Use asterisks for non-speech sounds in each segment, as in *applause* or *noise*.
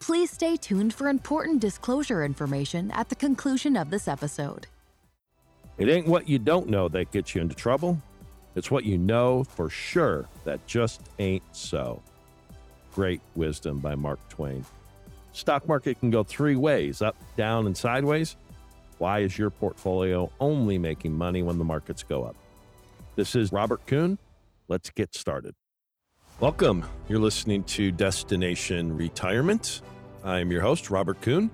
Please stay tuned for important disclosure information at the conclusion of this episode. It ain't what you don't know that gets you into trouble. It's what you know for sure that just ain't so. Great wisdom by Mark Twain. Stock market can go three ways up, down, and sideways. Why is your portfolio only making money when the markets go up? This is Robert Kuhn. Let's get started. Welcome. You're listening to Destination Retirement. I'm your host, Robert Kuhn.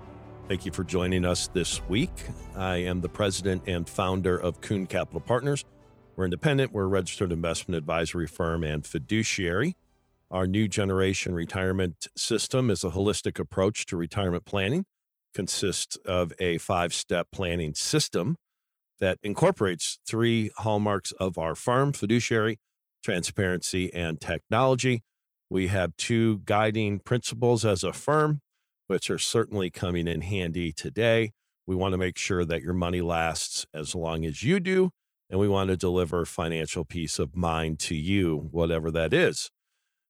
Thank you for joining us this week. I am the president and founder of Kuhn Capital Partners. We're independent, we're a registered investment advisory firm and fiduciary. Our new generation retirement system is a holistic approach to retirement planning, consists of a five step planning system that incorporates three hallmarks of our firm fiduciary, transparency, and technology. We have two guiding principles as a firm which are certainly coming in handy today. We want to make sure that your money lasts as long as you do, and we want to deliver financial peace of mind to you, whatever that is.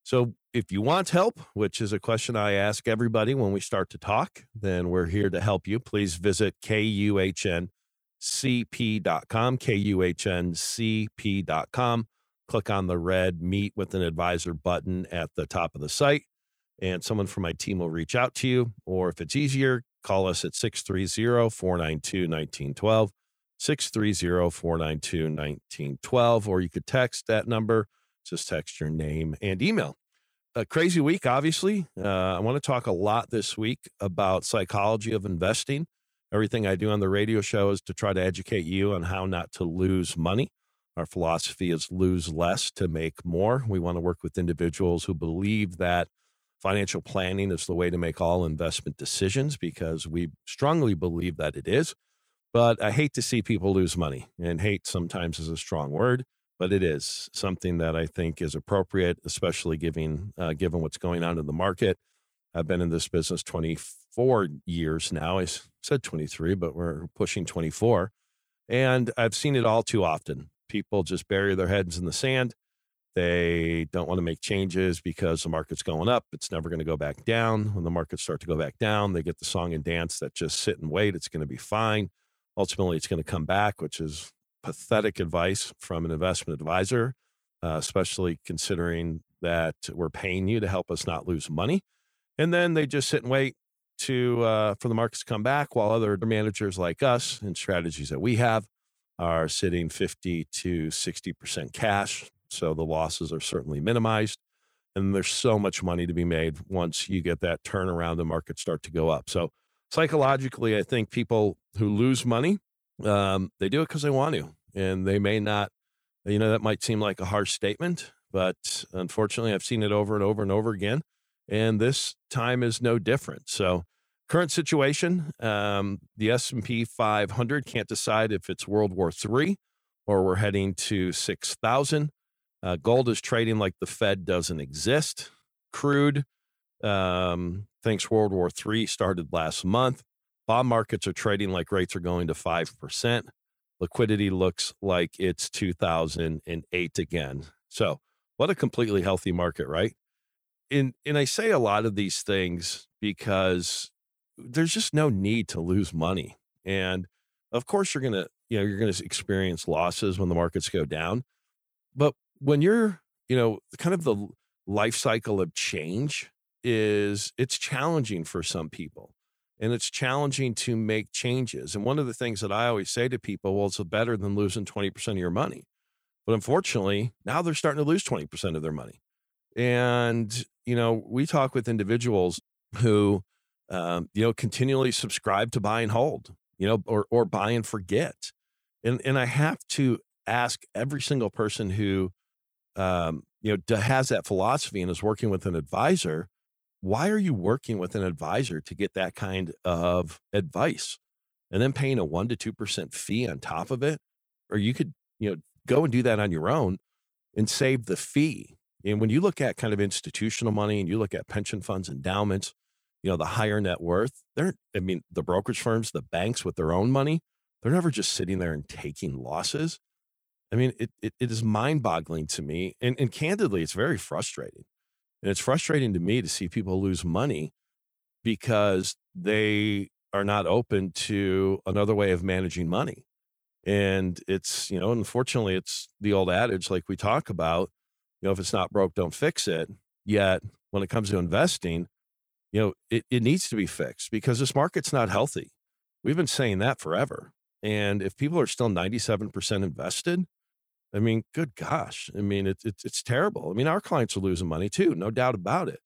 So, if you want help, which is a question I ask everybody when we start to talk, then we're here to help you. Please visit kuhncp.com, kuhncp.com. Click on the red Meet with an Advisor button at the top of the site and someone from my team will reach out to you. Or if it's easier, call us at 630 492 1912. 630 492 1912. Or you could text that number. Just text your name and email. A crazy week, obviously. Uh, I want to talk a lot this week about psychology of investing. Everything I do on the radio show is to try to educate you on how not to lose money. Our philosophy is lose less to make more. We want to work with individuals who believe that financial planning is the way to make all investment decisions because we strongly believe that it is. But I hate to see people lose money, and hate sometimes is a strong word, but it is something that I think is appropriate, especially given uh, given what's going on in the market. I've been in this business 24 years now. I said 23, but we're pushing 24. And I've seen it all too often. People just bury their heads in the sand they don't want to make changes because the market's going up. It's never going to go back down. When the markets start to go back down, they get the song and dance that just sit and wait. It's going to be fine. Ultimately, it's going to come back, which is pathetic advice from an investment advisor, uh, especially considering that we're paying you to help us not lose money. And then they just sit and wait to uh, for the markets to come back while other managers like us and strategies that we have are sitting 50 to 60% cash so the losses are certainly minimized. And there's so much money to be made once you get that turnaround, the markets start to go up. So psychologically, I think people who lose money, um, they do it because they want to. And they may not, you know, that might seem like a harsh statement, but unfortunately, I've seen it over and over and over again. And this time is no different. So current situation, um, the S&P 500 can't decide if it's World War III or we're heading to 6,000. Uh, gold is trading like the Fed doesn't exist. Crude, um, thanks World War III started last month. Bond markets are trading like rates are going to 5%. Liquidity looks like it's 2008 again. So, what a completely healthy market, right? And, and I say a lot of these things because there's just no need to lose money. And of course, you're going to, you know, you're going to experience losses when the markets go down. But when you're, you know, kind of the life cycle of change is it's challenging for some people and it's challenging to make changes. And one of the things that I always say to people, well, it's better than losing 20% of your money. But unfortunately, now they're starting to lose 20% of their money. And, you know, we talk with individuals who, um, you know, continually subscribe to buy and hold, you know, or, or buy and forget. And, and I have to ask every single person who um, you know, has that philosophy and is working with an advisor, why are you working with an advisor to get that kind of advice and then paying a one to two percent fee on top of it? Or you could, you know, go and do that on your own and save the fee. And when you look at kind of institutional money and you look at pension funds, endowments, you know, the higher net worth, they're, I mean, the brokerage firms, the banks with their own money, they're never just sitting there and taking losses. I mean, it, it, it is mind boggling to me. And, and candidly, it's very frustrating. And it's frustrating to me to see people lose money because they are not open to another way of managing money. And it's, you know, unfortunately, it's the old adage like we talk about, you know, if it's not broke, don't fix it. Yet when it comes to investing, you know, it, it needs to be fixed because this market's not healthy. We've been saying that forever. And if people are still 97% invested, I mean, good gosh. I mean, it's it's it's terrible. I mean, our clients are losing money too, no doubt about it.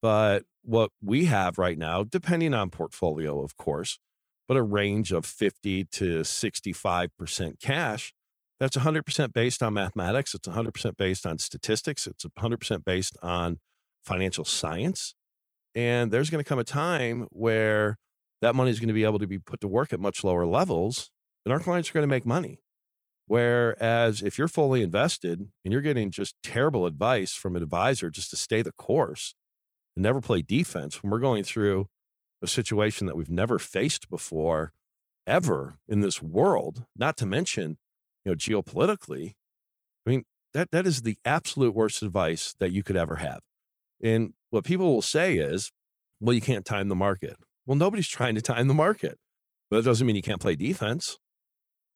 But what we have right now, depending on portfolio, of course, but a range of 50 to 65% cash, that's 100% based on mathematics. It's 100% based on statistics. It's 100% based on financial science. And there's going to come a time where that money is going to be able to be put to work at much lower levels, and our clients are going to make money. Whereas if you're fully invested and you're getting just terrible advice from an advisor just to stay the course and never play defense, when we're going through a situation that we've never faced before, ever in this world, not to mention, you know, geopolitically, I mean, that, that is the absolute worst advice that you could ever have. And what people will say is, well, you can't time the market. Well, nobody's trying to time the market, but that doesn't mean you can't play defense.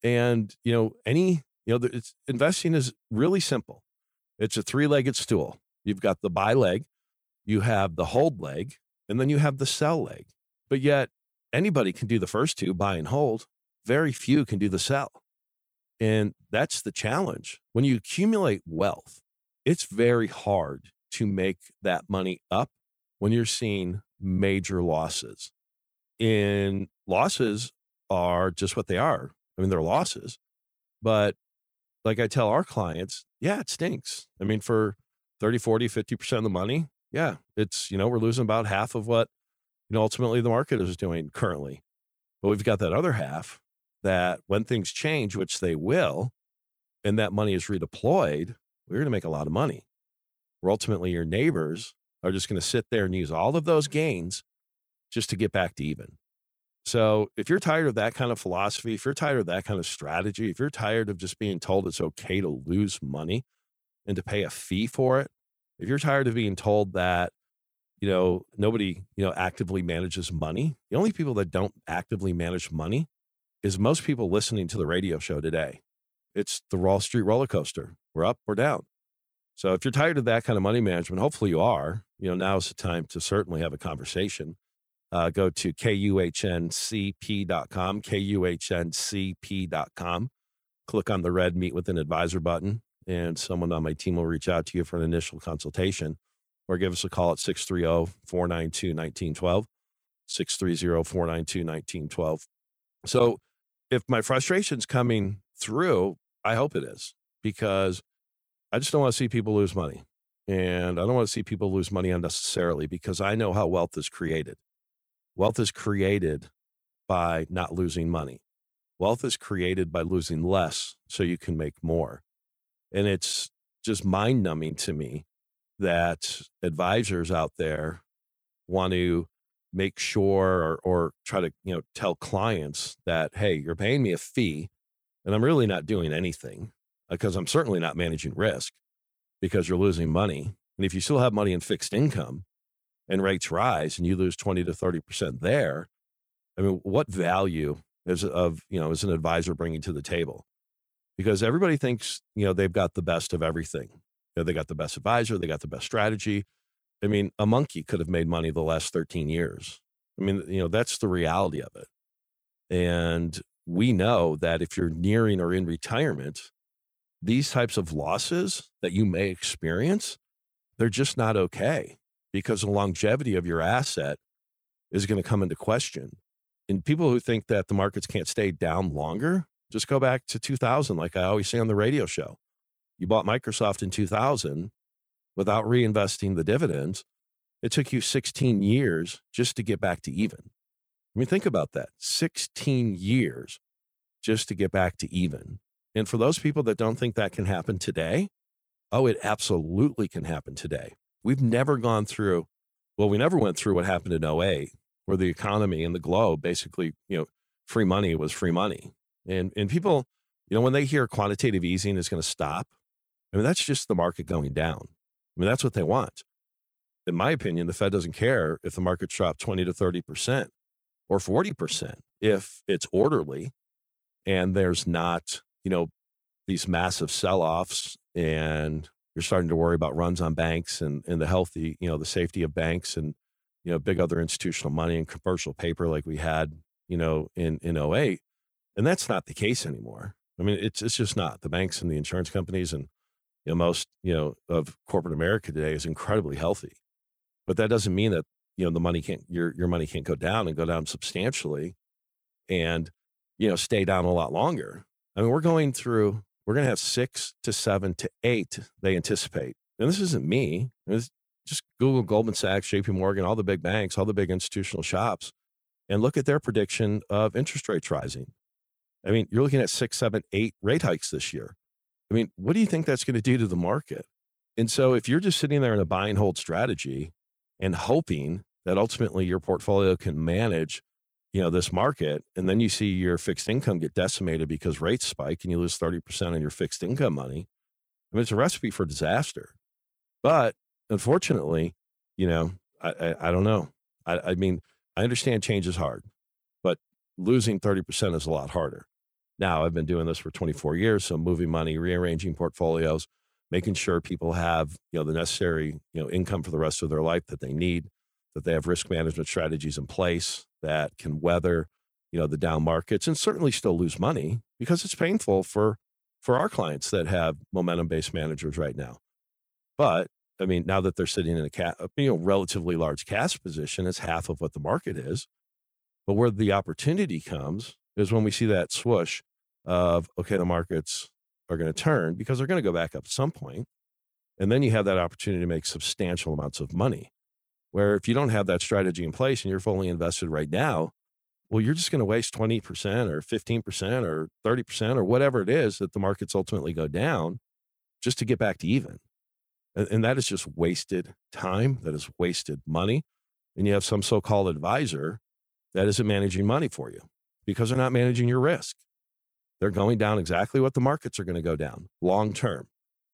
And, you know, any, you know, it's, investing is really simple. It's a three legged stool. You've got the buy leg, you have the hold leg, and then you have the sell leg. But yet, anybody can do the first two, buy and hold. Very few can do the sell. And that's the challenge. When you accumulate wealth, it's very hard to make that money up when you're seeing major losses. And losses are just what they are. I mean, they're losses. But like I tell our clients, yeah, it stinks. I mean, for 30, 40, 50% of the money, yeah, it's, you know, we're losing about half of what, you know, ultimately the market is doing currently. But we've got that other half that when things change, which they will, and that money is redeployed, we're going to make a lot of money. Where ultimately your neighbors are just going to sit there and use all of those gains just to get back to even. So if you're tired of that kind of philosophy, if you're tired of that kind of strategy, if you're tired of just being told it's okay to lose money and to pay a fee for it, if you're tired of being told that, you know, nobody, you know, actively manages money, the only people that don't actively manage money is most people listening to the radio show today. It's the Wall Street roller coaster. We're up, we're down. So if you're tired of that kind of money management, hopefully you are, you know, now's the time to certainly have a conversation uh, go to kuhncp.com, kuhncp.com. Click on the red Meet with an Advisor button, and someone on my team will reach out to you for an initial consultation or give us a call at 630 492 1912. 630 492 1912. So if my frustration's coming through, I hope it is because I just don't want to see people lose money. And I don't want to see people lose money unnecessarily because I know how wealth is created. Wealth is created by not losing money. Wealth is created by losing less so you can make more. And it's just mind numbing to me that advisors out there want to make sure or, or try to you know tell clients that hey you're paying me a fee and i'm really not doing anything Uh, because i'm certainly not managing risk because you're losing money and if you still have money in fixed income and rates rise and you lose 20 to 30% there, I mean, what value is of, you know, is an advisor bringing to the table? Because everybody thinks, you know, they've got the best of everything. You know, they got the best advisor, they got the best strategy. I mean, a monkey could have made money the last 13 years. I mean, you know, that's the reality of it. And we know that if you're nearing or in retirement, these types of losses that you may experience, they're just not okay because the longevity of your asset is going to come into question. And people who think that the markets can't stay down longer, just go back to 2000, like I always say on the radio show. You bought Microsoft in 2000 without reinvesting the dividends. It took you 16 years just to get back to even. I mean, think about that 16 years just to get back to even. And for those people that don't think that can happen today, oh, it absolutely can happen today. We've never gone through, well, we never went through what happened in 08, where the economy and the globe basically, you know, free money was free money. And, and people, you know, when they hear quantitative easing is going to stop, I mean, that's just the market going down. I mean, that's what they want. in my opinion, the Fed doesn't care if the markets drop 20 to 30% or 40% if it's orderly and there's not, you know, these massive sell-offs and you're starting to worry about runs on banks and, and the healthy, you know, the safety of banks and, you know, big other institutional money and commercial paper like we had, you know, in, in 08. And that's not the case anymore. I mean, it's, it's just not. The banks and the insurance companies and, you know, most, you know, of corporate America today is incredibly healthy. But that doesn't mean that, you know, the money can't, your, your money can't go down and go down substantially and, you know, stay down a lot longer. I mean, we're going through we're going to have six to seven to eight, they anticipate. And this isn't me. It's just Google, Goldman Sachs, JP Morgan, all the big banks, all the big institutional shops, and look at their prediction of interest rates rising. I mean, you're looking at six, seven, eight rate hikes this year. I mean, what do you think that's going to do to the market? And so if you're just sitting there in a buy and hold strategy and hoping that ultimately your portfolio can manage you know this market and then you see your fixed income get decimated because rates spike and you lose 30% on your fixed income money. I mean it's a recipe for disaster. But unfortunately you know i i, I don't know. I, I mean i understand change is hard but losing 30% is a lot harder. Now i've been doing this for 24 years so moving money rearranging portfolios making sure people have you know the necessary you know income for the rest of their life that they need that they have risk management strategies in place that can weather, you know, the down markets and certainly still lose money because it's painful for for our clients that have momentum based managers right now. But I mean, now that they're sitting in a cat, uh, you know, relatively large cash position, it's half of what the market is. But where the opportunity comes is when we see that swoosh of okay, the markets are going to turn because they're going to go back up at some point, and then you have that opportunity to make substantial amounts of money. Where if you don't have that strategy in place and you're fully invested right now, well, you're just going to waste 20% or 15% or 30% or whatever it is that the markets ultimately go down just to get back to even. And, and that is just wasted time. That is wasted money. And you have some so called advisor that isn't managing money for you because they're not managing your risk. They're going down exactly what the markets are going to go down long term.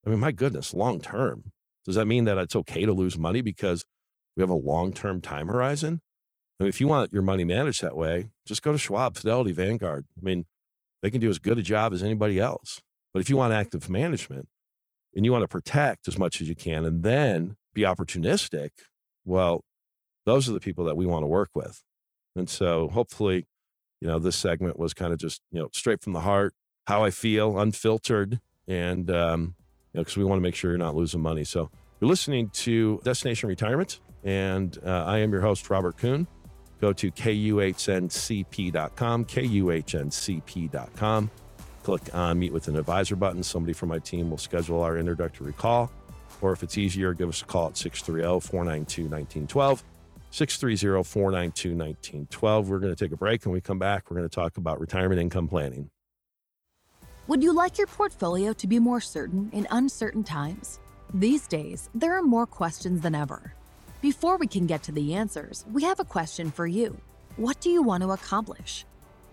I mean, my goodness, long term. Does that mean that it's okay to lose money because we have a long term time horizon. I mean, if you want your money managed that way, just go to Schwab, Fidelity, Vanguard. I mean, they can do as good a job as anybody else. But if you want active management and you want to protect as much as you can and then be opportunistic, well, those are the people that we want to work with. And so hopefully, you know, this segment was kind of just, you know, straight from the heart, how I feel, unfiltered, and, um, you know, because we want to make sure you're not losing money. So you're listening to Destination Retirement. And uh, I am your host, Robert Kuhn. Go to kuhncp.com, kuhncp.com. Click on Meet with an Advisor button. Somebody from my team will schedule our introductory call. Or if it's easier, give us a call at 630 492 1912. 630 492 1912. We're going to take a break and we come back. We're going to talk about retirement income planning. Would you like your portfolio to be more certain in uncertain times? These days, there are more questions than ever. Before we can get to the answers, we have a question for you. What do you want to accomplish?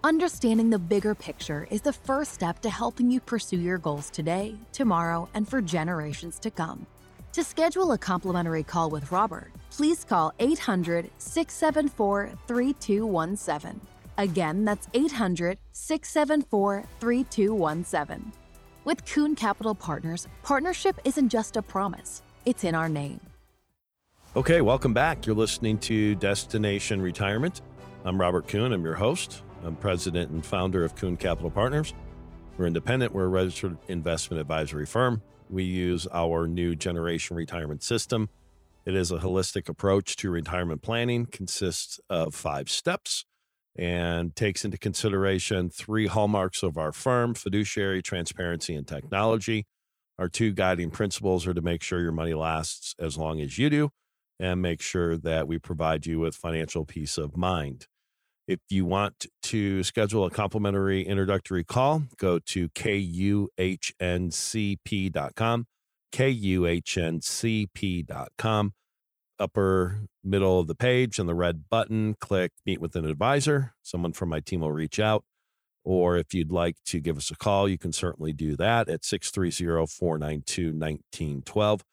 Understanding the bigger picture is the first step to helping you pursue your goals today, tomorrow, and for generations to come. To schedule a complimentary call with Robert, please call 800 674 3217. Again, that's 800 674 3217. With Kuhn Capital Partners, partnership isn't just a promise, it's in our name. Okay, welcome back. You're listening to Destination Retirement. I'm Robert Kuhn. I'm your host. I'm president and founder of Kuhn Capital Partners. We're independent, we're a registered investment advisory firm. We use our new generation retirement system. It is a holistic approach to retirement planning, consists of five steps, and takes into consideration three hallmarks of our firm fiduciary, transparency, and technology. Our two guiding principles are to make sure your money lasts as long as you do and make sure that we provide you with financial peace of mind. If you want to schedule a complimentary introductory call, go to kuhncp.com, kuhncp.com. Upper middle of the page on the red button, click meet with an advisor. Someone from my team will reach out. Or if you'd like to give us a call, you can certainly do that at 630 492 1912.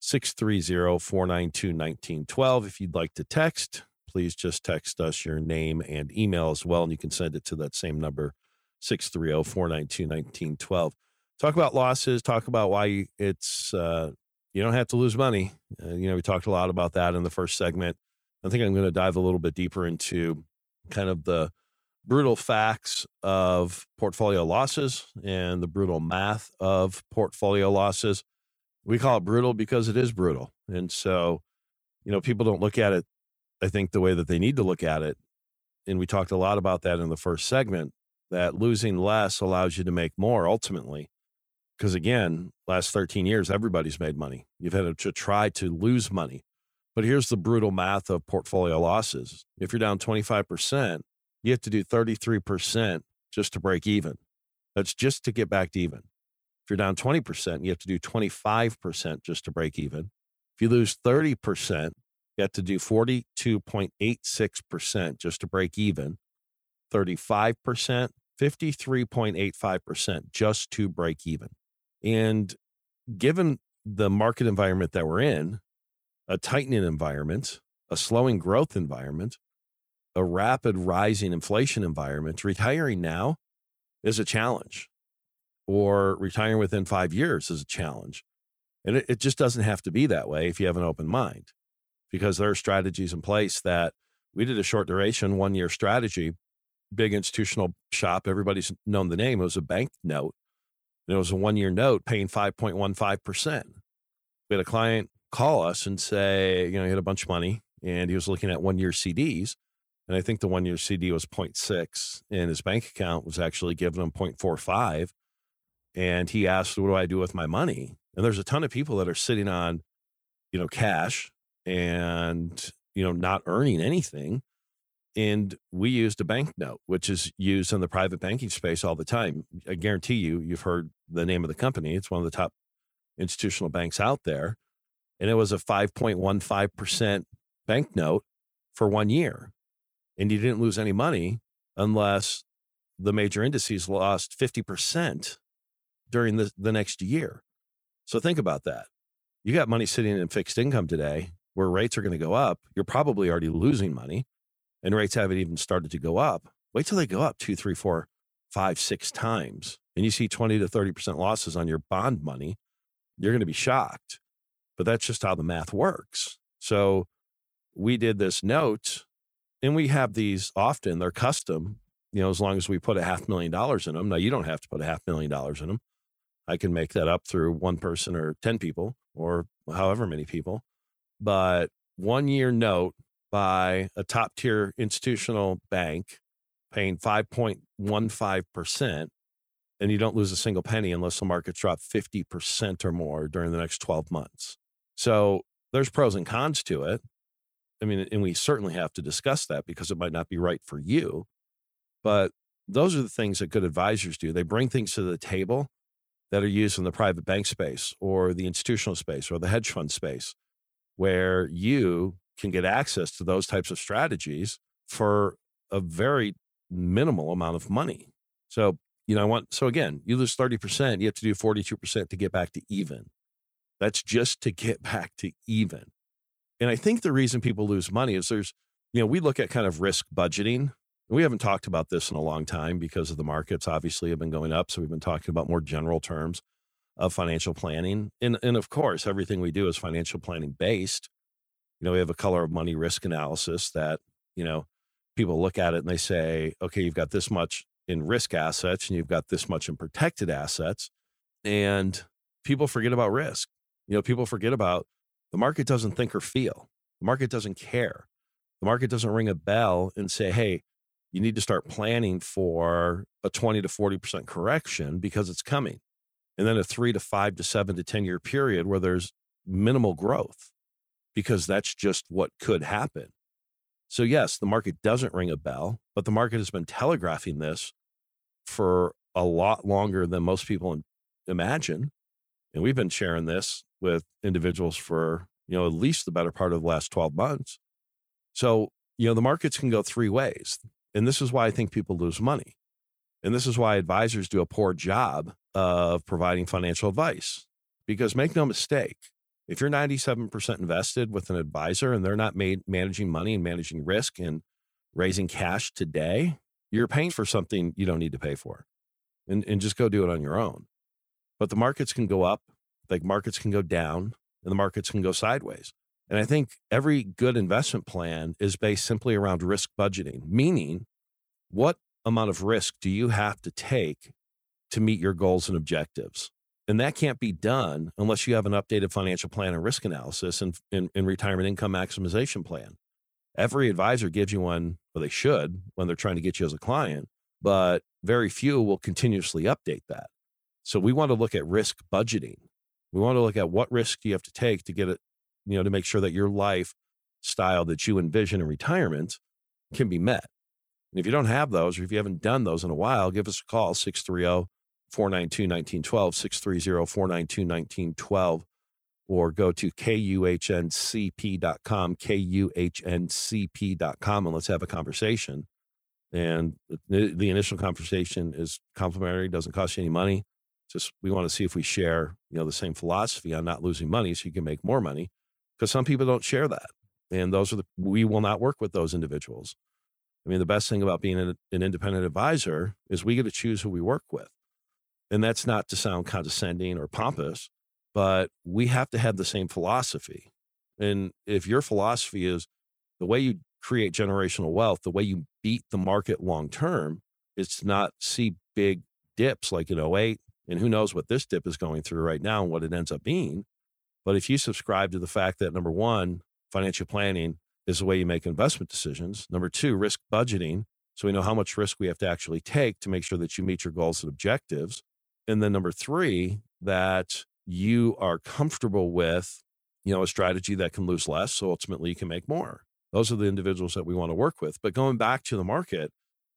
630 492 1912. If you'd like to text, please just text us your name and email as well. And you can send it to that same number, 630 492 1912. Talk about losses, talk about why it's, uh, you don't have to lose money. Uh, you know, we talked a lot about that in the first segment. I think I'm going to dive a little bit deeper into kind of the brutal facts of portfolio losses and the brutal math of portfolio losses. We call it brutal because it is brutal. And so, you know, people don't look at it, I think, the way that they need to look at it. And we talked a lot about that in the first segment that losing less allows you to make more ultimately. Because again, last 13 years, everybody's made money. You've had to try to lose money. But here's the brutal math of portfolio losses. If you're down 25%, you have to do 33% just to break even. That's just to get back to even. You're down 20%, you have to do 25% just to break even. If you lose 30%, you have to do 42.86% just to break even. 35%, 53.85% just to break even. And given the market environment that we're in, a tightening environment, a slowing growth environment, a rapid rising inflation environment, retiring now is a challenge, or retiring within five years is a challenge. And it, it just doesn't have to be that way if you have an open mind, because there are strategies in place that we did a short duration, one year strategy, big institutional shop. Everybody's known the name. It was a bank note. And it was a one year note paying 5.15%. We had a client call us and say, you know, he had a bunch of money and he was looking at one year CDs and I think the one year CD was 0.6 and his bank account was actually giving him 0.45. And he asked, What do I do with my money? And there's a ton of people that are sitting on, you know, cash and, you know, not earning anything. And we used a bank note, which is used in the private banking space all the time. I guarantee you, you've heard the name of the company. It's one of the top institutional banks out there. And it was a 5.15% bank note for one year and you didn't lose any money unless the major indices lost 50% during the, the next year. So think about that. You got money sitting in fixed income today where rates are going to go up. You're probably already losing money and rates haven't even started to go up. Wait till they go up two, three, four, five, six times and you see 20 to 30% losses on your bond money. You're going to be shocked. But that's just how the math works. So we did this note and we have these often, they're custom, you know, as long as we put a half million dollars in them. Now, you don't have to put a half million dollars in them. I can make that up through one person or 10 people or however many people. But one year note by a top tier institutional bank paying 5.15%, and you don't lose a single penny unless the markets drop 50% or more during the next 12 months. So there's pros and cons to it. I mean, and we certainly have to discuss that because it might not be right for you. But those are the things that good advisors do. They bring things to the table that are used in the private bank space or the institutional space or the hedge fund space where you can get access to those types of strategies for a very minimal amount of money. So, you know, I want, so again, you lose 30%, you have to do 42% to get back to even. That's just to get *laughs* back to even. And I think the reason people lose money is there's, you know, we look at kind of risk budgeting. We haven't talked about this in a long time because of the markets obviously have been going up. So we've been talking about more general terms of financial planning. And, and of course, everything we do is financial planning based. You know, we have a color of money risk analysis that, you know, people look at it and they say, okay, you've got this much in risk assets and you've got this much in protected assets. And people forget about risk. You know, people forget about the market doesn't think or feel. The market doesn't care. The market doesn't ring a bell and say, hey, you need to start planning for a 20 to 40% correction because it's coming. And then a three to five to seven to 10 year period where there's minimal growth because that's just what could happen. So, yes, the market doesn't ring a bell, but the market has been telegraphing this for a lot longer than most people imagine. And we've been sharing this with individuals for, you know, at least the better part of the last 12 months. So, you know, the markets can go three ways. And this is why I think people lose money. And this is why advisors do a poor job of providing financial advice. Because make no mistake, If you're 97% invested with an advisor and they're not made, managing money and managing risk and raising cash today, you're paying for something you don't need to pay for. And, and just go do it on your own. But the markets can go up, like markets can go down, and the markets can go sideways. And I think every good investment plan is based simply around risk budgeting, meaning what amount of risk do you have to take to meet your goals and objectives? And that can't be done unless you have an updated financial plan and risk analysis and, and, and retirement income maximization plan. Every advisor gives you one, or they should when they're trying to get you as a client, but very few will continuously update that. So we want to look at risk budgeting. We want to look at what risk do you have to take to get it, you know, to make sure that your lifestyle that you envision in retirement can be met. And if you don't have those, or if you haven't done those in a while, give us a call, 630 492 1912, 630 492 1912, or go to kuhncp.com, kuhncp.com, and let's have a conversation. And the, the initial conversation is complimentary, doesn't cost you any money. Just we want to see if we share, you know, the same philosophy on not losing money so you can make more money. Because some people don't share that. And those are the we will not work with those individuals. I mean, the best thing about being an, an independent advisor is we get to choose who we work with. And that's not to sound condescending or pompous, but we have to have the same philosophy. And if your philosophy is the way you create generational wealth, the way you beat the market long term, it's not see big dips like in 08. And who knows what this dip is going through right now and what it ends up being. But if you subscribe to the fact that number one, financial planning is the way you make investment decisions. Number two, risk budgeting. So we know how much risk we have to actually take to make sure that you meet your goals and objectives. And then number three, that you are comfortable with, you know, a strategy that can lose less. So ultimately you can make more. Those are the individuals that we want to work with. But going back to the market,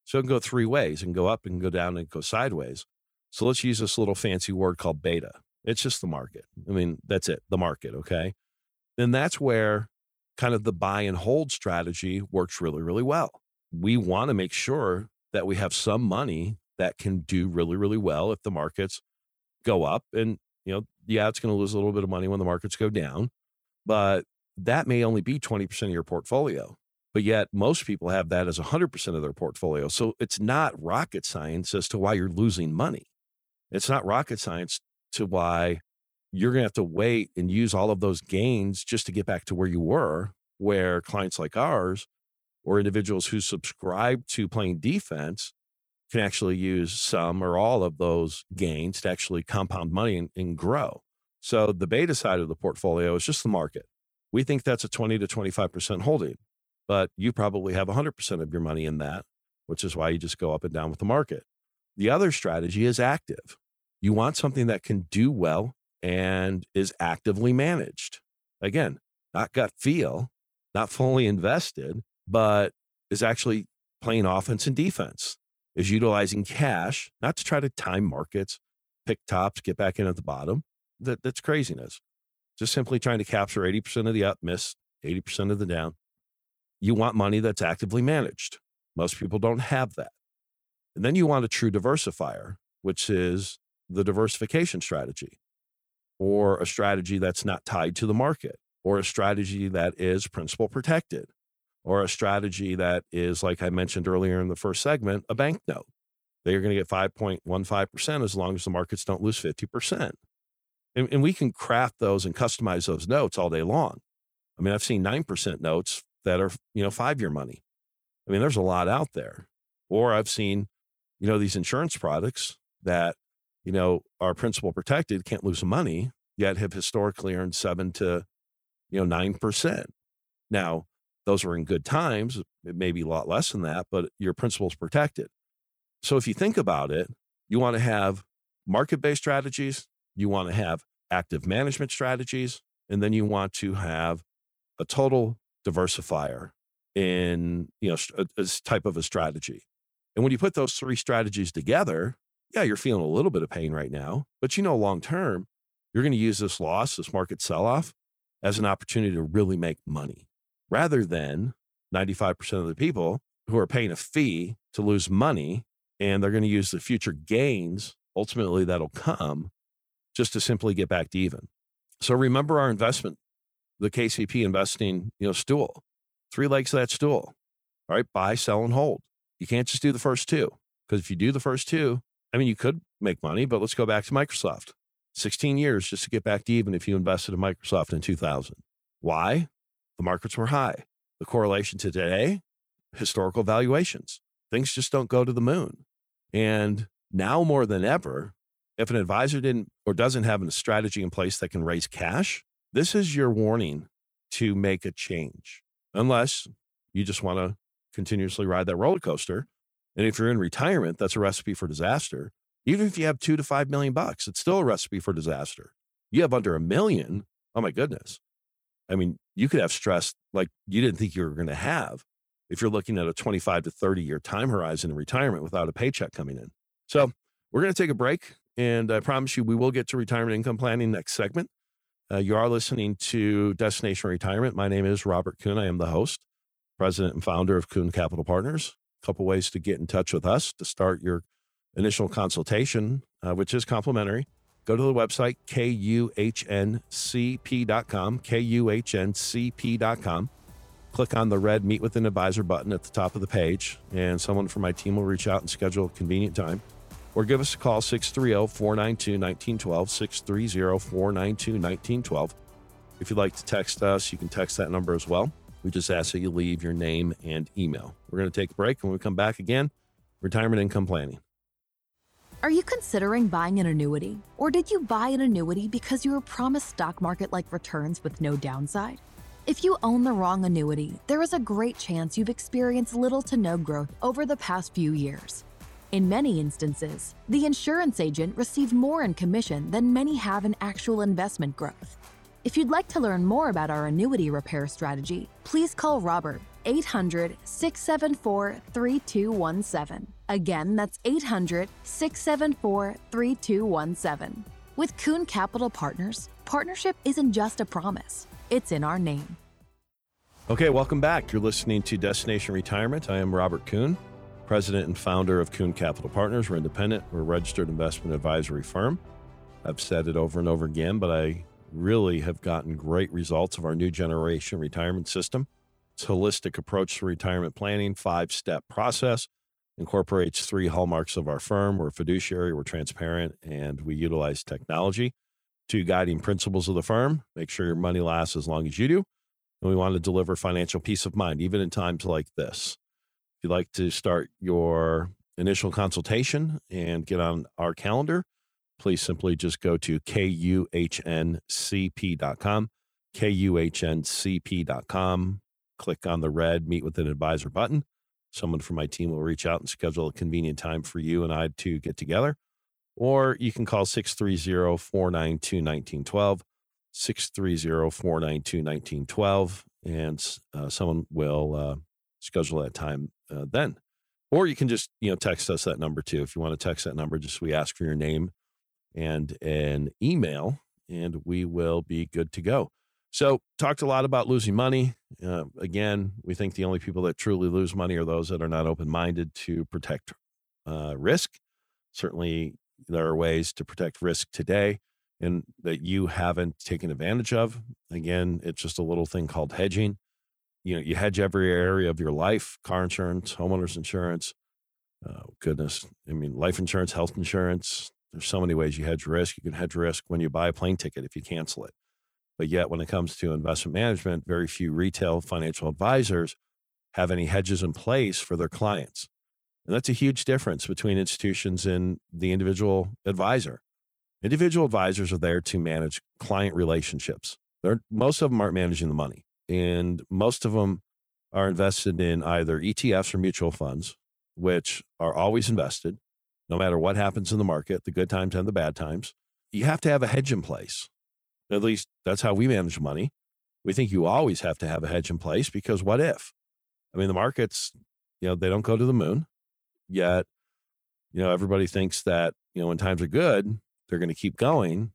so it can go three ways and go up and go down and go sideways. So let's use this little fancy word called beta. It's just the market. I mean, that's it, the market. Okay. And that's where kind of the buy and hold strategy works really, really well. We want to make sure that we have some money that can do really, really well if the markets go up. And, you know, yeah, it's going to lose a little bit of money when the markets go down, but that may only be 20% of your portfolio. But yet, most people have that as 100% of their portfolio. So it's not rocket science as to why you're losing money. It's not rocket science to why you're going to have to wait and use all of those gains just to get back to where you were, where clients like ours or individuals who subscribe to playing defense can actually use some or all of those gains to actually compound money and, and grow. So the beta side of the portfolio is just the market. We think that's a 20 to 25% holding, but you probably have 100% of your money in that, which is why you just go up and down with the market. The other strategy is active. You want something that can do well and is actively managed. Again, not gut feel, not fully invested, but is actually playing offense and defense is utilizing cash, not to try to time markets, pick tops, get back in at the bottom. That, that's craziness. Just simply trying to capture 80% of the up, miss 80% of the down. You want money that's actively managed. Most people don't have that. And then you want a true diversifier, which is the diversification strategy or mm-hmm. a strategy that's not tied to the market or a strategy that is principal protected or a strategy that is, like I mentioned earlier in the first segment, a bank note. They're going to get 5.15% as long as the markets don't lose 50%. And, and, we can craft those and customize those notes all day long. I mean, I've seen 9% notes that are, you know, five year money. I mean, there's a lot out there. Or I've seen, you know, these insurance products that, you know, are principal protected, can't lose money, yet have historically earned seven to, you know, 9%. Now, those are in good times. It may be a lot less than that, but your principal is protected. So if you think about it, you want to have market based strategies, you want to have active management strategies, and then you want to have a total diversifier in you know a, a uh, type of a strategy. And when you put those three strategies together, yeah, you're feeling a little bit of pain right now, but you know long term, you're going to use this loss, this market sell off as an opportunity to really make money rather than 95% of the people who are paying a fee to lose money and they're going to use the future gains ultimately that'll come just to simply get back to even. So remember our investment, the KCP investing, you know, stool, three legs of that stool. All right, buy, sell, and hold. You can't just do the first two because if you do the first two, I mean, you could make money, but let's go back to Microsoft. 16 years just to get back to even if you invested in Microsoft in 2000. Why? The markets were high. The correlation to today, historical valuations. Things just don't go to the moon. And now more than ever, if an advisor didn't or doesn't have a strategy in place that can raise cash, this is your warning to make a change. Unless you just want to continuously ride that roller coaster. And if you're in retirement, that's a recipe for disaster. Even if you have two to five million bucks, it's still a recipe for disaster. You have under a million, oh my goodness. I mean, you could have stress like you didn't think you were going to have if you're looking at a 25 to 30 year time horizon in retirement without a paycheck coming in. So we're going to take a break. And I promise you, we will get to retirement income planning next segment. Uh, you are listening to Destination Retirement. My name is Robert Kuhn. I am the host, president and founder of Kuhn Capital Partners. A couple ways to get in touch with us to start your initial consultation, uh, which is complimentary. Go to the website, kuhncp.com, kuhncp.com. Click on the red Meet with an Advisor button at the top of the page, and someone from my team will reach out and schedule a convenient time or give us a call 630 492 1912. 630 492 1912. If you'd like to text us, you can text that number as well. We just ask that you leave your name and email. We're going to take a break. When we come back again, retirement income planning. Are you considering buying an annuity? Or did you buy an annuity because you were promised stock market like returns with no downside? If you own the wrong annuity, there is a great chance you've experienced little to no growth over the past few years. In many instances, the insurance agent received more in commission than many have in actual investment growth. If you'd like to learn more about our annuity repair strategy, please call Robert 800 674 3217. Again, that's 800 674 3217. With Kuhn Capital Partners, partnership isn't just a promise, it's in our name. Okay, welcome back. You're listening to Destination Retirement. I am Robert Kuhn president and founder of Kuhn Capital Partners. We're independent, we're a registered investment advisory firm. I've said it over and over again, but I really have gotten great results of our new generation retirement system. It's holistic approach to retirement planning, five step process, incorporates three hallmarks of our firm. We're fiduciary, we're transparent, and we utilize technology. Two guiding principles of the firm make sure your money lasts as long as you do. And we want to deliver financial peace of mind, even in times like this If you'd like to start your initial consultation and get on our calendar, please simply just go to kuhncp.com, kuhncp.com, click on the red Meet with an Advisor button. Someone from my team will reach out and schedule a convenient time for you and I to get together. Or you can call 630 492 1912, 630 492 1912, and uh, someone will uh, schedule that time uh, then. Or you can just, you know, text us that number too. If you want to text that number, just we ask for your name and an email, and we will be good to go. So, talked a lot about losing money. Uh, again, we think the only people that truly lose money are those that are not open minded to protect uh, risk. Certainly, there are ways to protect risk today and that you haven't taken advantage of. Again, it's just a little thing called hedging you know you hedge every area of your life car insurance homeowners insurance oh goodness i mean life insurance health insurance there's so many ways you hedge risk. You can hedge risk when you buy a plane ticket if you cancel it. But yet when it comes to investment management very few retail financial advisors have any hedges in place for their clients. And that's a huge difference between institutions and the individual advisor. Individual advisors are there to manage client relationships. They're, most of them aren't managing the money and most of them are invested in either ETFs or mutual funds, which are always invested, no matter what happens in the market, the good times and the bad times. You have to have a hedge in place. At least that's how we manage money. We think you always have to have a hedge in place because what if? I mean, the markets, you know, they don't go to the moon yet. You know, everybody thinks that, you know, when times are good, they're going to keep going.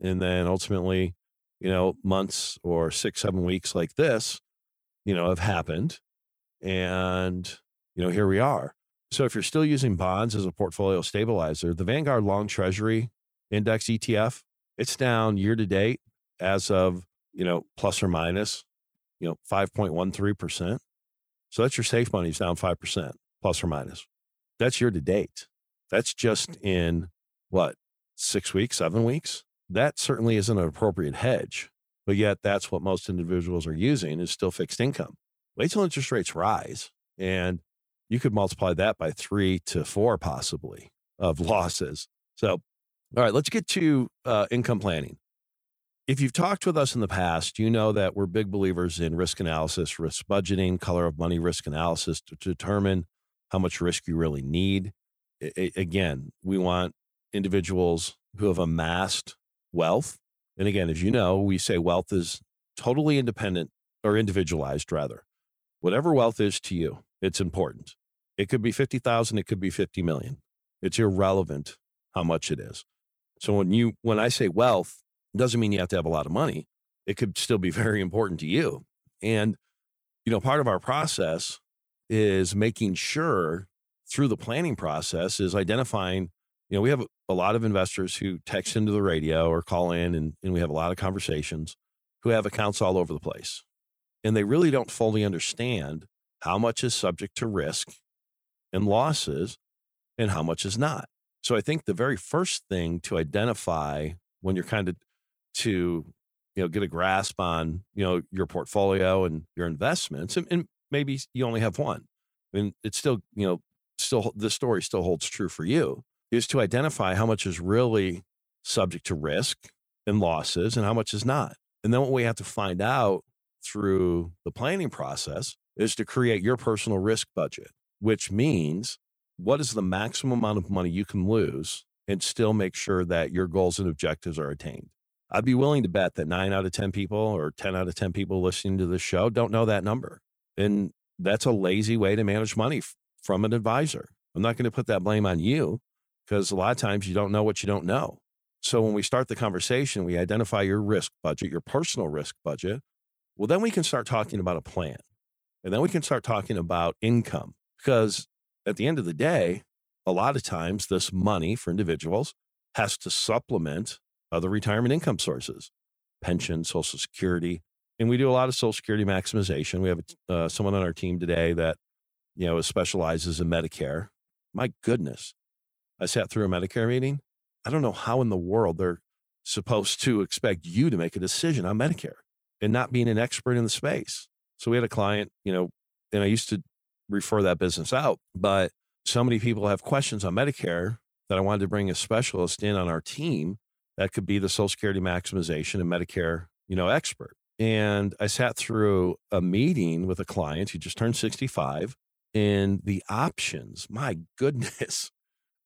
And then ultimately, you know, months or six, seven weeks like this, you know, have happened. And, you know, here we are. So if you're still using bonds as a portfolio stabilizer, the Vanguard Long Treasury Index ETF, it's down year to date as of, you know, plus or minus, you know, 5.13%. So that's your safe money is down 5% plus or minus. That's year to date. That's just in what, six weeks, seven weeks? That certainly isn't an appropriate hedge. But yet that's what most individuals are using is still fixed income. Wait till interest rates rise and you could multiply that by three to four possibly of *laughs* losses. So, all right, let's get to uh, income planning. If you've talked with us in the past, you know that we're big believers in risk analysis, risk budgeting, color of money risk analysis to determine how much risk you really need. I, again, we want individuals who have amassed wealth. And again, as you know, we say wealth is totally independent or individualized rather. Whatever wealth is to you, it's important. It could be 50,000, it could be 50 million. It's irrelevant how much it is. So when you when I say wealth, doesn't mean you have to have a lot of money. It could still be *laughs* very important to you. And, you know, part of our process is making sure through the planning process is identifying, you know, we have a lot of investors who text into the radio or call in and, and we have a lot of conversations who have accounts all over the place. And they really don't fully understand how much is subject to risk and losses and how much is not. So I think the very first thing to identify when you're kind of to you know get a grasp on you know your portfolio and your investments and, and maybe you only have one and it's still you know still the story still holds true for you is to identify how much is really subject to risk and losses and how much is not and then what we have to find out through the planning process is to create your personal risk budget which means what is the maximum amount of money you can lose and still make sure that your goals and objectives are attained I'd be willing to bet that nine out of 10 people or 10 out of 10 people listening to this show don't know that number. And that's a lazy way to manage money f- from an advisor. I'm not going to put that blame on you because a lot of times you don't know what you don't know. So when we start the conversation, we identify your risk budget, your personal risk budget. Well, then we can start talking about a plan. And then we can start talking about income because at the end of the day, a lot of times this money for individuals has to supplement other retirement income sources, pension, Social Security. And we do a lot of Social Security maximization. We have uh, someone on our team today that, you know, specializes in Medicare. My goodness, I sat through a Medicare meeting. I don't know how in the world they're supposed to expect you to make a decision on Medicare and not being an expert in the space. So we had a client, you know, and I used to refer that business out, but so many people have questions on Medicare that I wanted to bring a specialist in on our team that could be the Social Security maximization and Medicare, you know, expert. And I sat through a meeting with a client who just turned 65, and the options, my *laughs* goodness,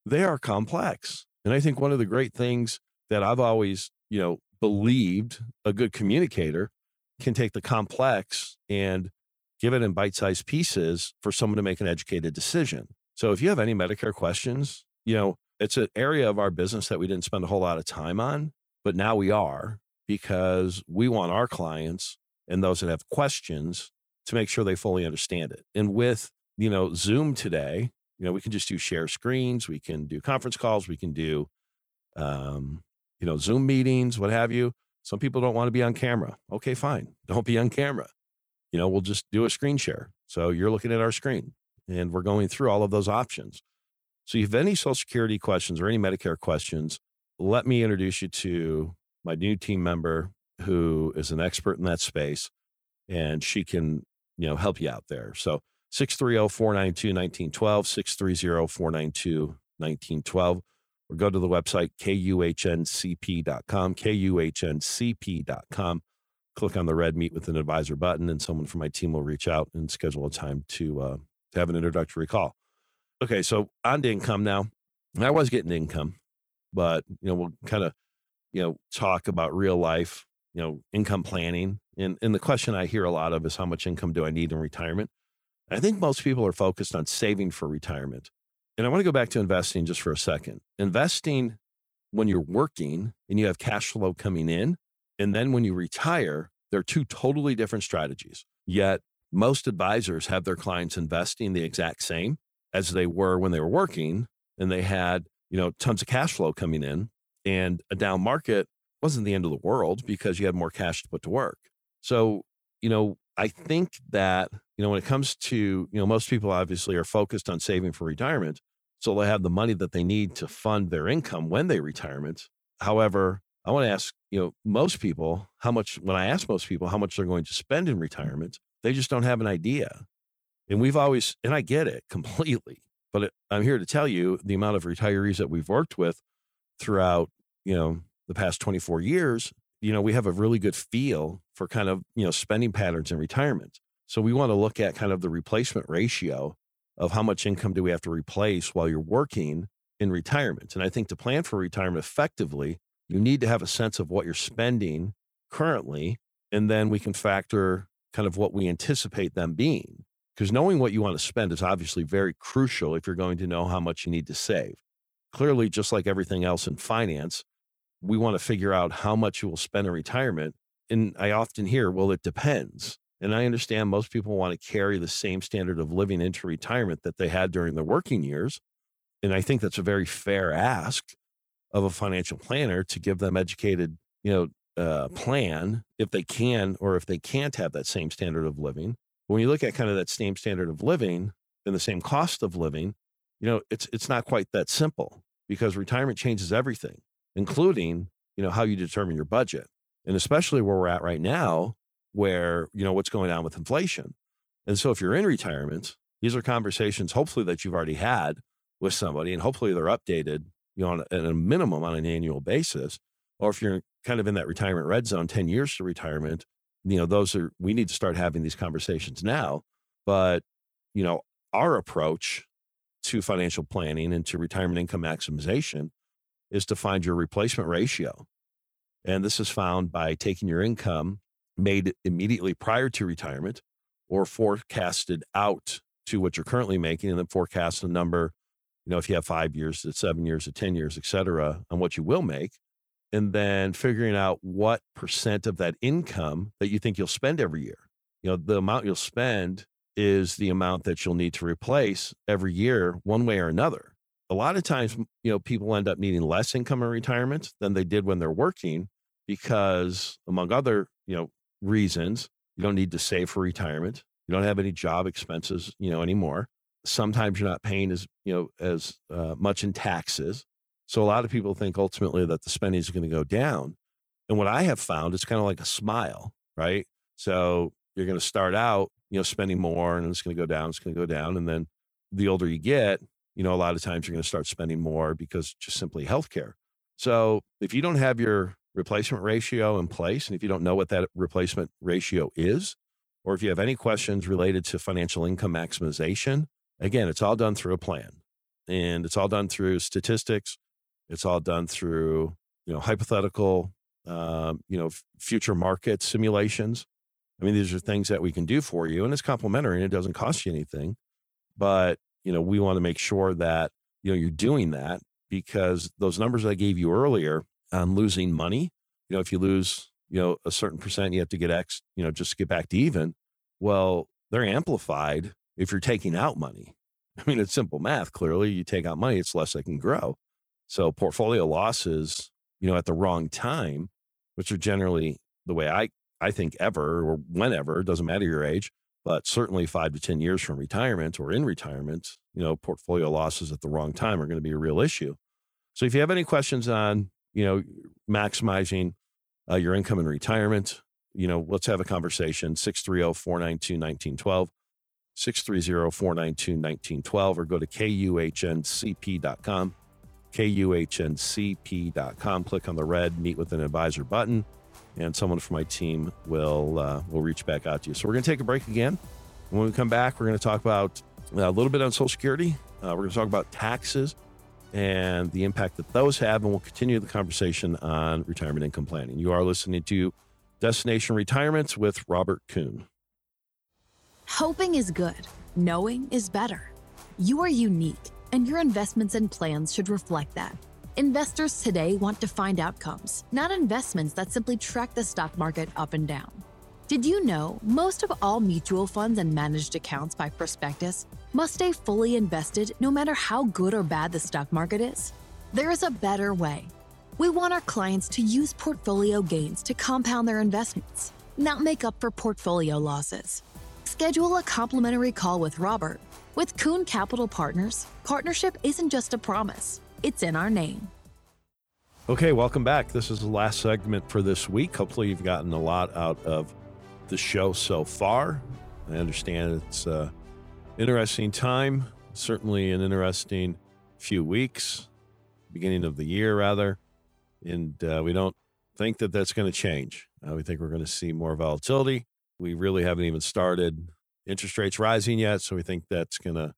they are complex. And I think one of the great things that I've always, you know, believed a good communicator can take the complex and give it in bite-sized pieces for someone to make an educated decision. So if you have any Medicare questions, you know, it's an area of our business that we didn't spend a whole lot of time on, but now we are because we want our clients and those that have questions to make sure they fully understand it. And with, you know, Zoom today, you know, we can just do share screens, we can do conference calls, we can do um, you know, Zoom meetings, what have you. Some people don't want to be on camera. Okay, fine. Don't be on camera. You know, we'll just do a screen share. So you're looking at our screen and we're going through all of those options. So, if you have any Social Security questions or any Medicare questions, let me introduce you to my new team member who is an expert in that space, and she can, you know, help you out there. So, 630-492-1912, 630-492-1912, or go to the website kuhncp.com, kuhncp.com. Click on the red Meet with an Advisor button, and someone from my team will reach out and schedule a time to uh, to have an introductory call okay, so on to income now. I was getting income, but you know, we'll kind of, you know, talk about real life, you know, income planning. And and the question I hear a lot of is how much income do I need in retirement? I think most people are focused on saving for retirement. And I want to go back to investing just for a second. Investing when you're working and you have cash flow coming in, and then when you retire, they're two totally different strategies. Yet most advisors have their clients investing the exact same as they were when they were working and they had, you know, tons of cash flow coming in and a down market wasn't the end of the world because you had more cash to put to work. So, you know, I think that, you know, when it comes to, you know, most people obviously are focused on saving for retirement. So they'll have the money that they need to fund their income when they retirement. However, I want to ask, you know, most people how much, when I ask most people how much they're going to spend in retirement, they just don't have an idea. And we've always, and I get it completely, but I'm here to tell you the amount of retirees that we've worked with throughout, you know, the past 24 years, you know, we have a really good feel for kind of, you know, spending patterns in retirement. So we want to look at kind of the replacement ratio of how much income do we have to replace while you're working in retirement. And I think to plan for retirement effectively, you need to have a sense of what you're spending currently. And then we can factor kind of what we anticipate them being. Because knowing what you want to spend is obviously very crucial if you're going to know how much you need to save. Clearly, just like everything else in finance, we want to figure out how much you will spend in retirement. And I often hear, well, it depends. And I understand most people want to carry the same standard of living into retirement that they had during their working years. And I think that's a very fair ask of a financial planner to give them educated, you know, uh, plan if they can or if they can't have that same standard of living. When you look at kind of that same standard of living and the same cost of living, you know, it's it's not quite that simple because retirement changes everything including, you know, how you determine your budget. And especially where we're at right now, where, you know, what's going on with inflation. And so if you're in retirement, these are conversations hopefully that you've already had with somebody and hopefully they're updated, you know, on a, at a minimum on an annual basis. Or if you're kind of in that retirement red zone, 10 years to retirement, you know, those are, we need to start having these conversations now. But, you know, our approach to financial planning and to retirement income maximization is to find your replacement ratio. And this is found by taking your income made immediately prior to retirement or forecasted out to what you're currently making and then forecast a number, you know, if you have five years to seven years to 10 years, et cetera, on what you will make. And then figuring out what percent of that income that you think you'll spend every year. You know, the amount you'll spend is the amount that you'll need to replace every year, one way or another a lot of times, you know, people end up needing less income in retirement than they did when they're working because, among other, you know, reasons, you don't need to save for retirement. You don't have any job expenses, you know, anymore. Sometimes you're not paying as, you know, as uh, much in taxes. So a lot of people think ultimately that the spending is going to go down. And what I have found, it's kind of like a smile, right? So you're going to start out, you know, spending more and it's going to go down, it's going to go down. And then the older you get, you know, a lot of times you're going to start spending more because just simply healthcare. So if you don't have your replacement ratio in place, and if you don't know what that replacement ratio is, or if you have any questions related to financial income maximization, again, it's all done through a plan and it's all done through statistics. It's all done through, you know, hypothetical, um, you know, future market simulations. I mean, these are things that we can do for you and it's complimentary and it doesn't cost you anything. But you know, we want to make sure that, you know, you're doing that because those numbers I gave you earlier on losing money, you know, if you lose, you know, a certain percent, you have to get X, you know, just to get back to even. Well, they're amplified if you're taking out money. I mean, it's simple math. Clearly, you take out money, it's less they can grow. So portfolio losses, you know, at the wrong time, which are generally the way I I think ever or whenever, doesn't matter your age, but certainly five to 10 years from retirement or in retirement, you know, portfolio losses at the wrong time are going to be a real issue. So if you have any questions on, you know, maximizing uh, your income in retirement, you know, let's have a conversation 630 492 1912. 630 492 1912 or go to kuhncp.com, kuhncp.com. Click on the red Meet with an Advisor button and someone from my team will uh, will reach back out to you. So we're going to take a break again. When we come back, we're going to talk about uh, a little bit on Social Security. Uh, we're going to talk about taxes and the impact that those have, and we'll continue the conversation on retirement income planning. You are listening to Destination Retirements with Robert Kuhn. Hoping is good, knowing is better. You are unique, and your investments and plans should reflect that. Investors today want to find outcomes, not investments that simply track the stock market up and down. Did you know most of all mutual funds and managed accounts by prospectus must stay fully invested no matter how good or bad the stock market is? There is a better way. We want our clients to use portfolio gains to compound their investments, not make up for portfolio losses. Schedule a complimentary call with Robert. With Kuhn Capital Partners, partnership isn't just a promise, it's in our name. Okay, welcome back. This is the last segment for this week. Hopefully, you've gotten a lot out of the show so far. I understand it's an interesting time, certainly an interesting few weeks, beginning of the year, rather. And uh, we don't think that that's going to change. Uh, we think we're going to see more volatility. We really haven't even started interest rates rising yet. So we think that's going to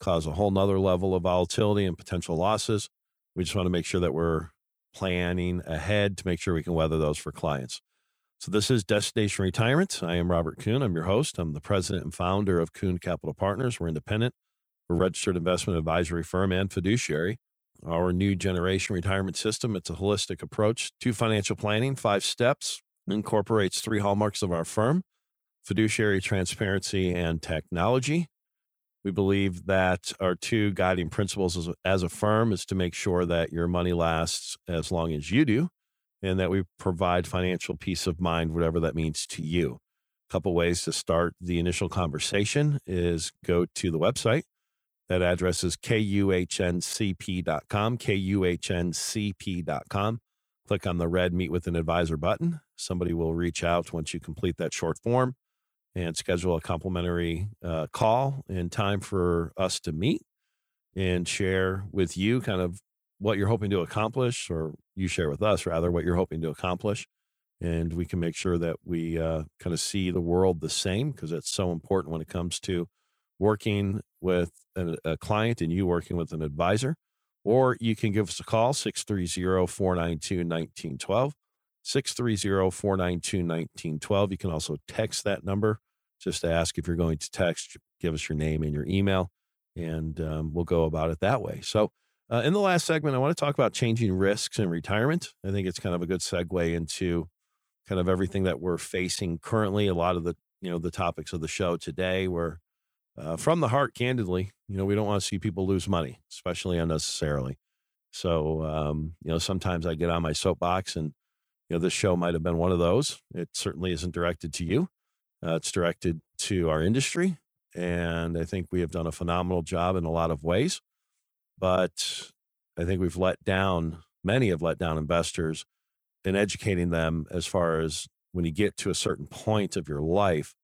cause a whole nother level of volatility and potential losses. We just want to make sure that we're planning ahead to make sure we can weather those for clients. So this is Destination Retirement. I am Robert Kuhn. I'm your host. I'm the president and founder of Kuhn Capital Partners. We're independent. We're registered investment advisory firm and fiduciary. Our new generation retirement system, it's a holistic approach to financial planning, five steps, incorporates three hallmarks of our firm, fiduciary transparency and technology. We believe that our two guiding principles as a firm is to make sure that your money lasts as long as you do and that we provide financial peace of mind, whatever that means to you. A couple ways to start the initial conversation is go to the website. That address is kuhncp.com, kuhncp.com. Click on the red Meet with an Advisor button. Somebody will reach out once you complete that short form and schedule a complimentary uh, call in time for us to meet and share with you kind of what you're hoping to accomplish, or you share with us rather what you're hoping to accomplish. And we can make sure that we uh, kind of see the world the same because it's so important when it comes to working with a, a client and you working with an advisor. Or you can give us a call, 630 492 1912. 630 492 1912. You can also text that number just to ask if you're going to text, give us your name and your email, and um, we'll go about it that way. So, uh, in the last segment, I want to talk about changing risks in retirement. I think it's kind of a good segue into kind of everything that we're facing currently. A lot of the you know the topics of the show today were uh, from the heart. Candidly, you know, we don't want to see people lose money, especially unnecessarily. So, um, you know, sometimes I get on my soapbox, and you know, this show might have been one of those. It certainly isn't directed to you. Uh, it's directed to our industry, and I think we have done a phenomenal job in a lot of ways but I think we've let down, many have let down investors in educating them as far as when you get to a certain point of your life,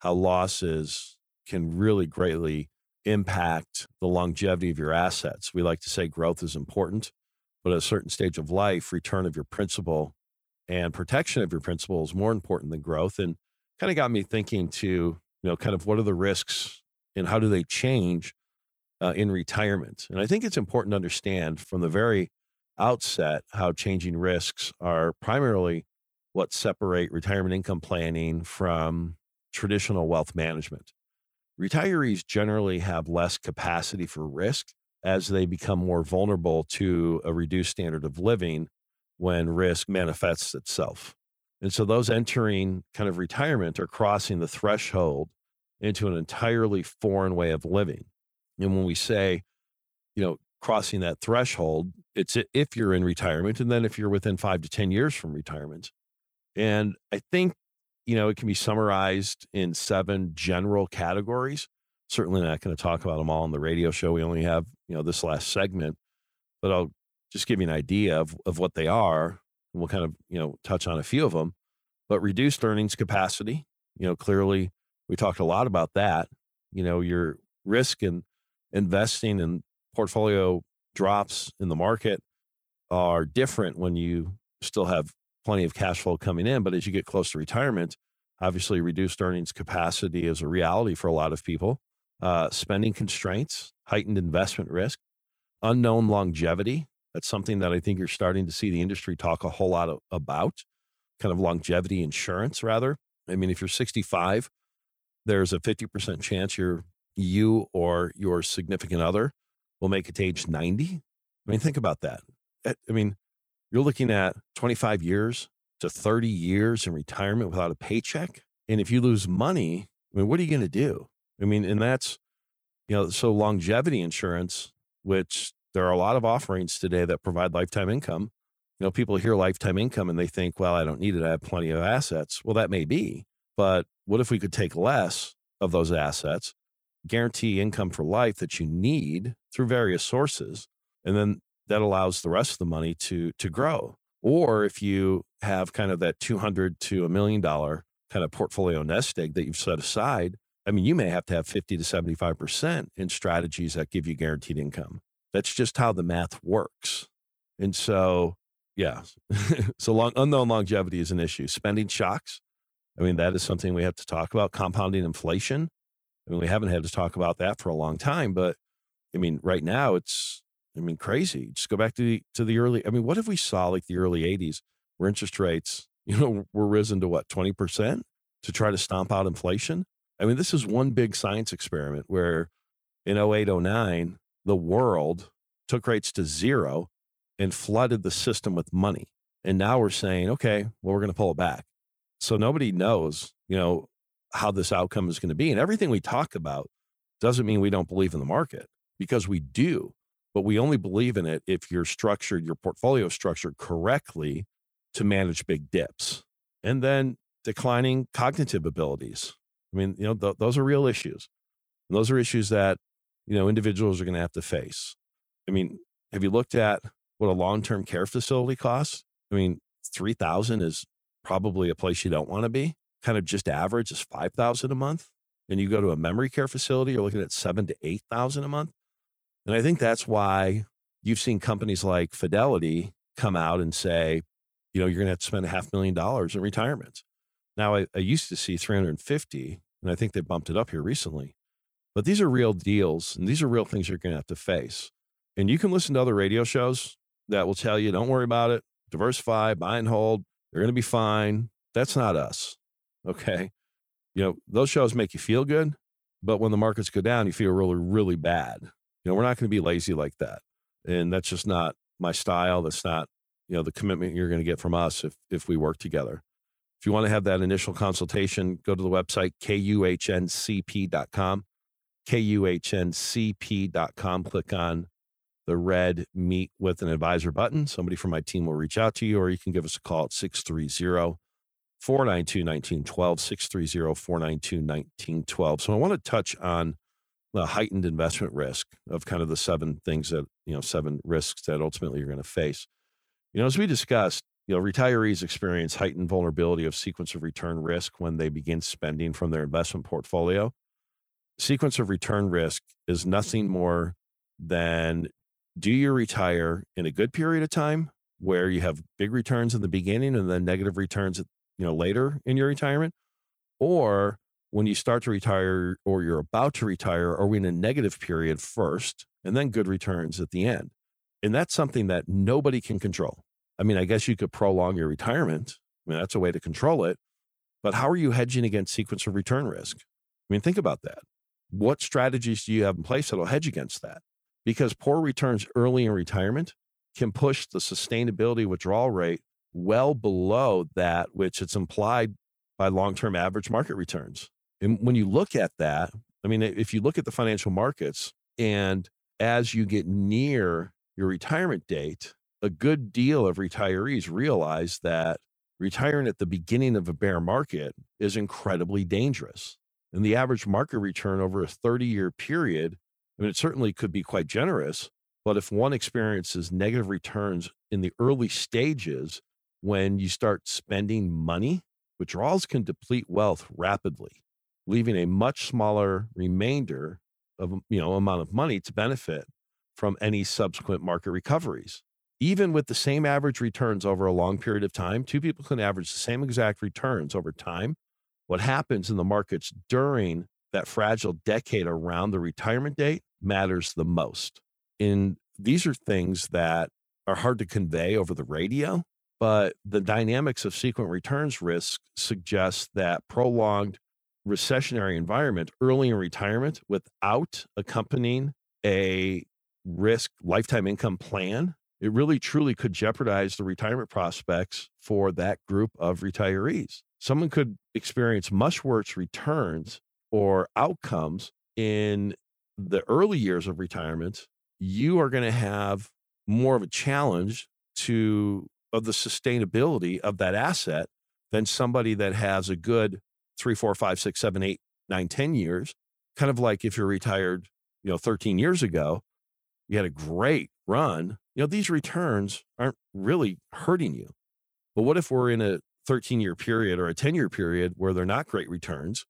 how losses can really greatly impact the longevity of your assets. We like to say growth is important, but at a certain stage of life, return of your principal and protection of your principal is more important than growth. And kind of got me thinking to, you know, kind of what are the risks and how do they change uh, in retirement. And I think it's important to understand from the very outset how changing risks are primarily what separate retirement income planning from traditional wealth management. Retirees generally have less capacity for risk as they become more vulnerable to a reduced standard of living when risk manifests itself. And so those entering kind of retirement are crossing the threshold into an entirely foreign way of living. And when we say, you know, crossing that threshold, it's if you're in retirement and then if you're within five to 10 years from retirement. And I think, you know, it can be summarized in seven general categories. Certainly not going to talk about them all on the radio show. We only have, you know, this last segment, but I'll just give you an idea of, of what they are. And we'll kind of, you know, touch on a few of them. But reduced earnings capacity, you know, clearly we talked a lot about that. You know, your risk and investing and portfolio drops in the market are different when you still have plenty of cash flow coming in. But as you get close to retirement, obviously reduced earnings capacity is a reality for a lot of people. Uh, spending constraints, heightened investment risk, unknown longevity. That's something that I think you're starting to see the industry talk a whole lot of, about, kind of longevity insurance, rather. I mean, if you're 65, there's a 50% chance you're you or your significant other will make it to age 90. I mean, think about that. Eh, I mean, you're looking at 25 years to 30 years in retirement without a paycheck. And if you lose money, I mean, what are you going to do? I mean, and that's, you know, so longevity insurance, which there are a lot of offerings today that provide lifetime income. You know, people hear lifetime income and they think, well, I don't need it. I have plenty of assets. Well, that may be. But what if we could take less of those assets, guarantee income for life that you need through various sources, and then that allows the rest of the money to to grow? Or if you have kind of that 200 to a million dollar kind of portfolio nest egg that you've set aside, I mean, you may have to have 50 to 75% in strategies that give you guaranteed income. That's just how the math works. And so, yeah, *laughs* so long, unknown longevity is an issue. Spending shocks. I mean, that is something we have to talk about. Compounding inflation. I mean, we haven't had to talk about that for a long time, but I mean, right now it's, I mean, crazy. Just go back to the to the early. I mean, what if we saw like the early '80s, where interest rates, *laughs* you know, were risen to what 20 percent to try to stomp out inflation? I mean, this is one big science experiment where in 08, 09, the world took rates to zero and flooded the system with money. And now we're saying, okay, well, we're going to pull it back. So nobody knows, you know, how this outcome is going to be. And everything we talk about doesn't mean we don't believe in the market because we do, but we only believe in it if you're structured, your portfolio structured correctly to manage big dips. And then declining cognitive abilities. I mean, you know, th- those are real issues. And those are issues that, you know, individuals are going to have to face. I mean, have you looked at what a long-term care facility costs? I mean, 3000 is probably a place you don't want to be. Kind of just average is 5000 a month. And you go to a memory care facility, you're looking at 7 to 8000 a month. And I think that's why you've seen companies like Fidelity come out and say, you know, you're going to have to spend a half million dollars in retirement. Now, I, I used to see 350, and I think they bumped it up here recently. But these are real deals, and these are real things you're going to have to face. And you can listen to other radio shows that will tell you, don't worry about it, diversify, buy and hold, you're going to be fine. That's not us. Okay. You know, those shows make you feel good, but when the markets go down, you feel really, really bad. You know, we're not going to be lazy like that. And that's just not my style. That's not, you know, the commitment you're going to get from us if, if we work together. If you want to have that initial consultation, go to the website, kuhncp.com, kuhncp.com, click on the red meet with an advisor button. Somebody from my team will reach out to you, or you can give us a call at 630 492 1912, 630 492 1912. So I want to touch on the heightened investment risk of kind of the seven things that, you know, seven risks that ultimately you're going to face. You know, as we discussed, you know, retirees experience heightened vulnerability of sequence of return risk when they begin spending from their investment portfolio. Sequence of return risk is nothing more than do you retire in a good period of time where you have big returns in the beginning and then negative returns you know later in your retirement? Or when you start to retire or you're about to retire are we in a negative period first and then good returns at the end? And that's something that nobody can control. I mean i guess you could prolong your retirement. I mean that's a way to control it. But how are you hedging against sequence of return risk? I mean think about that. What strategies do you have in place that'll hedge against that? Because poor returns early in retirement can push the sustainability withdrawal rate well below that which it's implied by long-term average market returns. And when you look at that, I mean, if you look at the financial markets and as you get near your retirement date, a good deal of retirees realize that retiring at the beginning of a bear market is incredibly dangerous. And the average market return over a 30 year period I mean, it certainly could be quite generous, but if one experiences negative returns in the early stages, when you start spending money, withdrawals can deplete wealth rapidly, leaving a much smaller remainder of um, you know amount of money to benefit from any subsequent market recoveries. Even with the same average returns over a long period of time, two people can average the same exact returns over time. What happens in the markets during that fragile decade around the retirement date matters the most. And these are things that are hard to convey over the radio, but the dynamics of sequent returns risk suggest that prolonged recessionary environment early in retirement without accompanying a risk lifetime income plan, it really truly could jeopardize the retirement prospects for that group of retirees. Someone could experience much worse returns or outcomes in the early years of retirement, you are going to have more of a challenge to of the sustainability of that asset than somebody that has a good three, four, five, six, seven, eight, nine, ten years. Kind of like if you're retired, you know, 13 years ago, you had a great run. You know, these returns aren't really hurting you. But what if we're in a 13 year period or a 10 year period where they're not great returns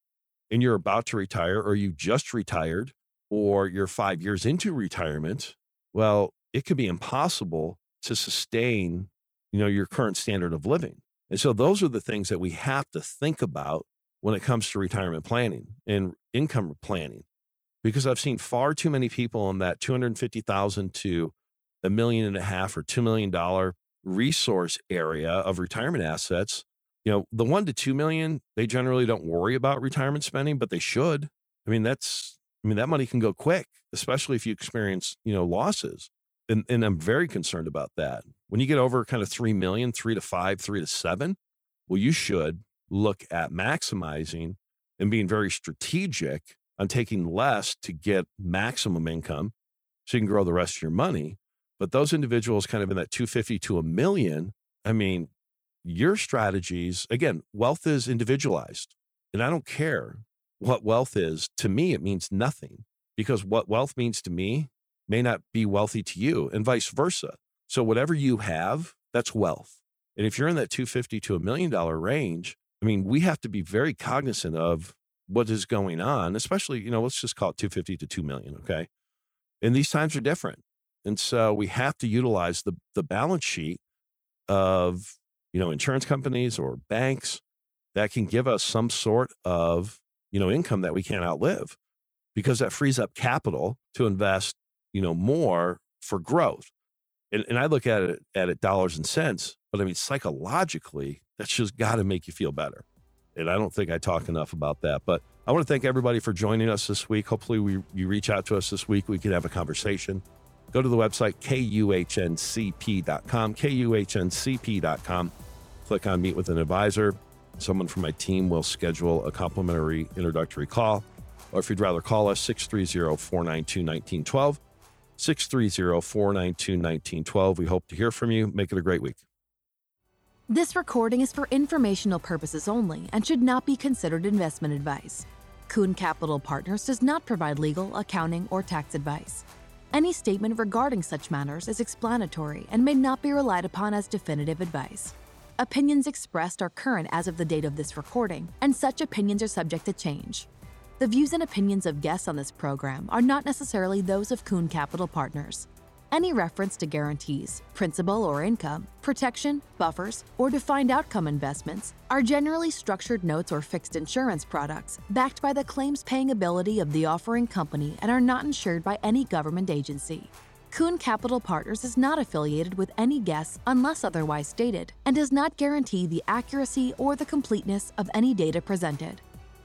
and you're about to retire or you just retired or you're five years into retirement? Well, it could be impossible to sustain, you know, your current standard of living. And so those are the things that we have to think about when it comes to retirement planning and income planning. Because I've seen far too many people in that 250,000 to a million and a half or 2 million dollar resource area of retirement assets. You know, the 1 to 2 million, they generally don't worry about retirement spending, but they should. I mean, that's I mean that money can go quick, especially if you experience, you know, losses. And and I'm very concerned about that. When you get over kind of 3 million, 3 to 5, 3 to 7, well you should look at maximizing and being very strategic on taking less to get maximum income so you can grow the rest of your money. But those individuals kind of in that 250 to a million, I mean, your strategies, again, wealth is individualized. And I don't care what wealth is. To me, it means nothing because what wealth means to me may not be wealthy to you and vice versa. So whatever you have, that's wealth. And if you're in that 250 to a million dollar range, I mean, we have to be very cognizant of what is going on, especially, you know, let's just call it 250 to 2 million. Okay. And these times are different. And so we have to utilize the, the balance sheet of, you know, insurance companies or banks that can give us some sort of, you know, income that we can't outlive because that frees up capital to invest, you know, more for growth. And, and I look at it at it dollars and cents, but I mean, psychologically, that's just got to make you feel better. And I don't think I talk enough about that. But I want to thank everybody for joining us this week. Hopefully, we, you reach out to us this week. We can have a conversation. Go to the website, kuhncp.com, kuhncp.com. Click on Meet with an Advisor. Someone from my team will schedule a complimentary introductory call. Or if you'd rather call us, 630 492 1912. 630 492 1912. We hope to hear from you. Make it a great week. This recording is for informational purposes only and should not be considered investment advice. Kuhn Capital Partners does not provide legal, accounting, or tax advice. Any statement regarding such matters is explanatory and may not be relied upon as definitive advice. Opinions expressed are current as of the date of this recording, and such opinions are subject to change. The views and opinions of guests on this program are not necessarily those of Kuhn Capital Partners. Any reference to guarantees, principal or income, protection, buffers, or defined outcome investments are generally structured notes or fixed insurance products backed by the claims paying ability of the offering company and are not insured by any government agency. Kuhn Capital Partners is not affiliated with any guests unless otherwise stated and does not guarantee the accuracy or the completeness of any data presented.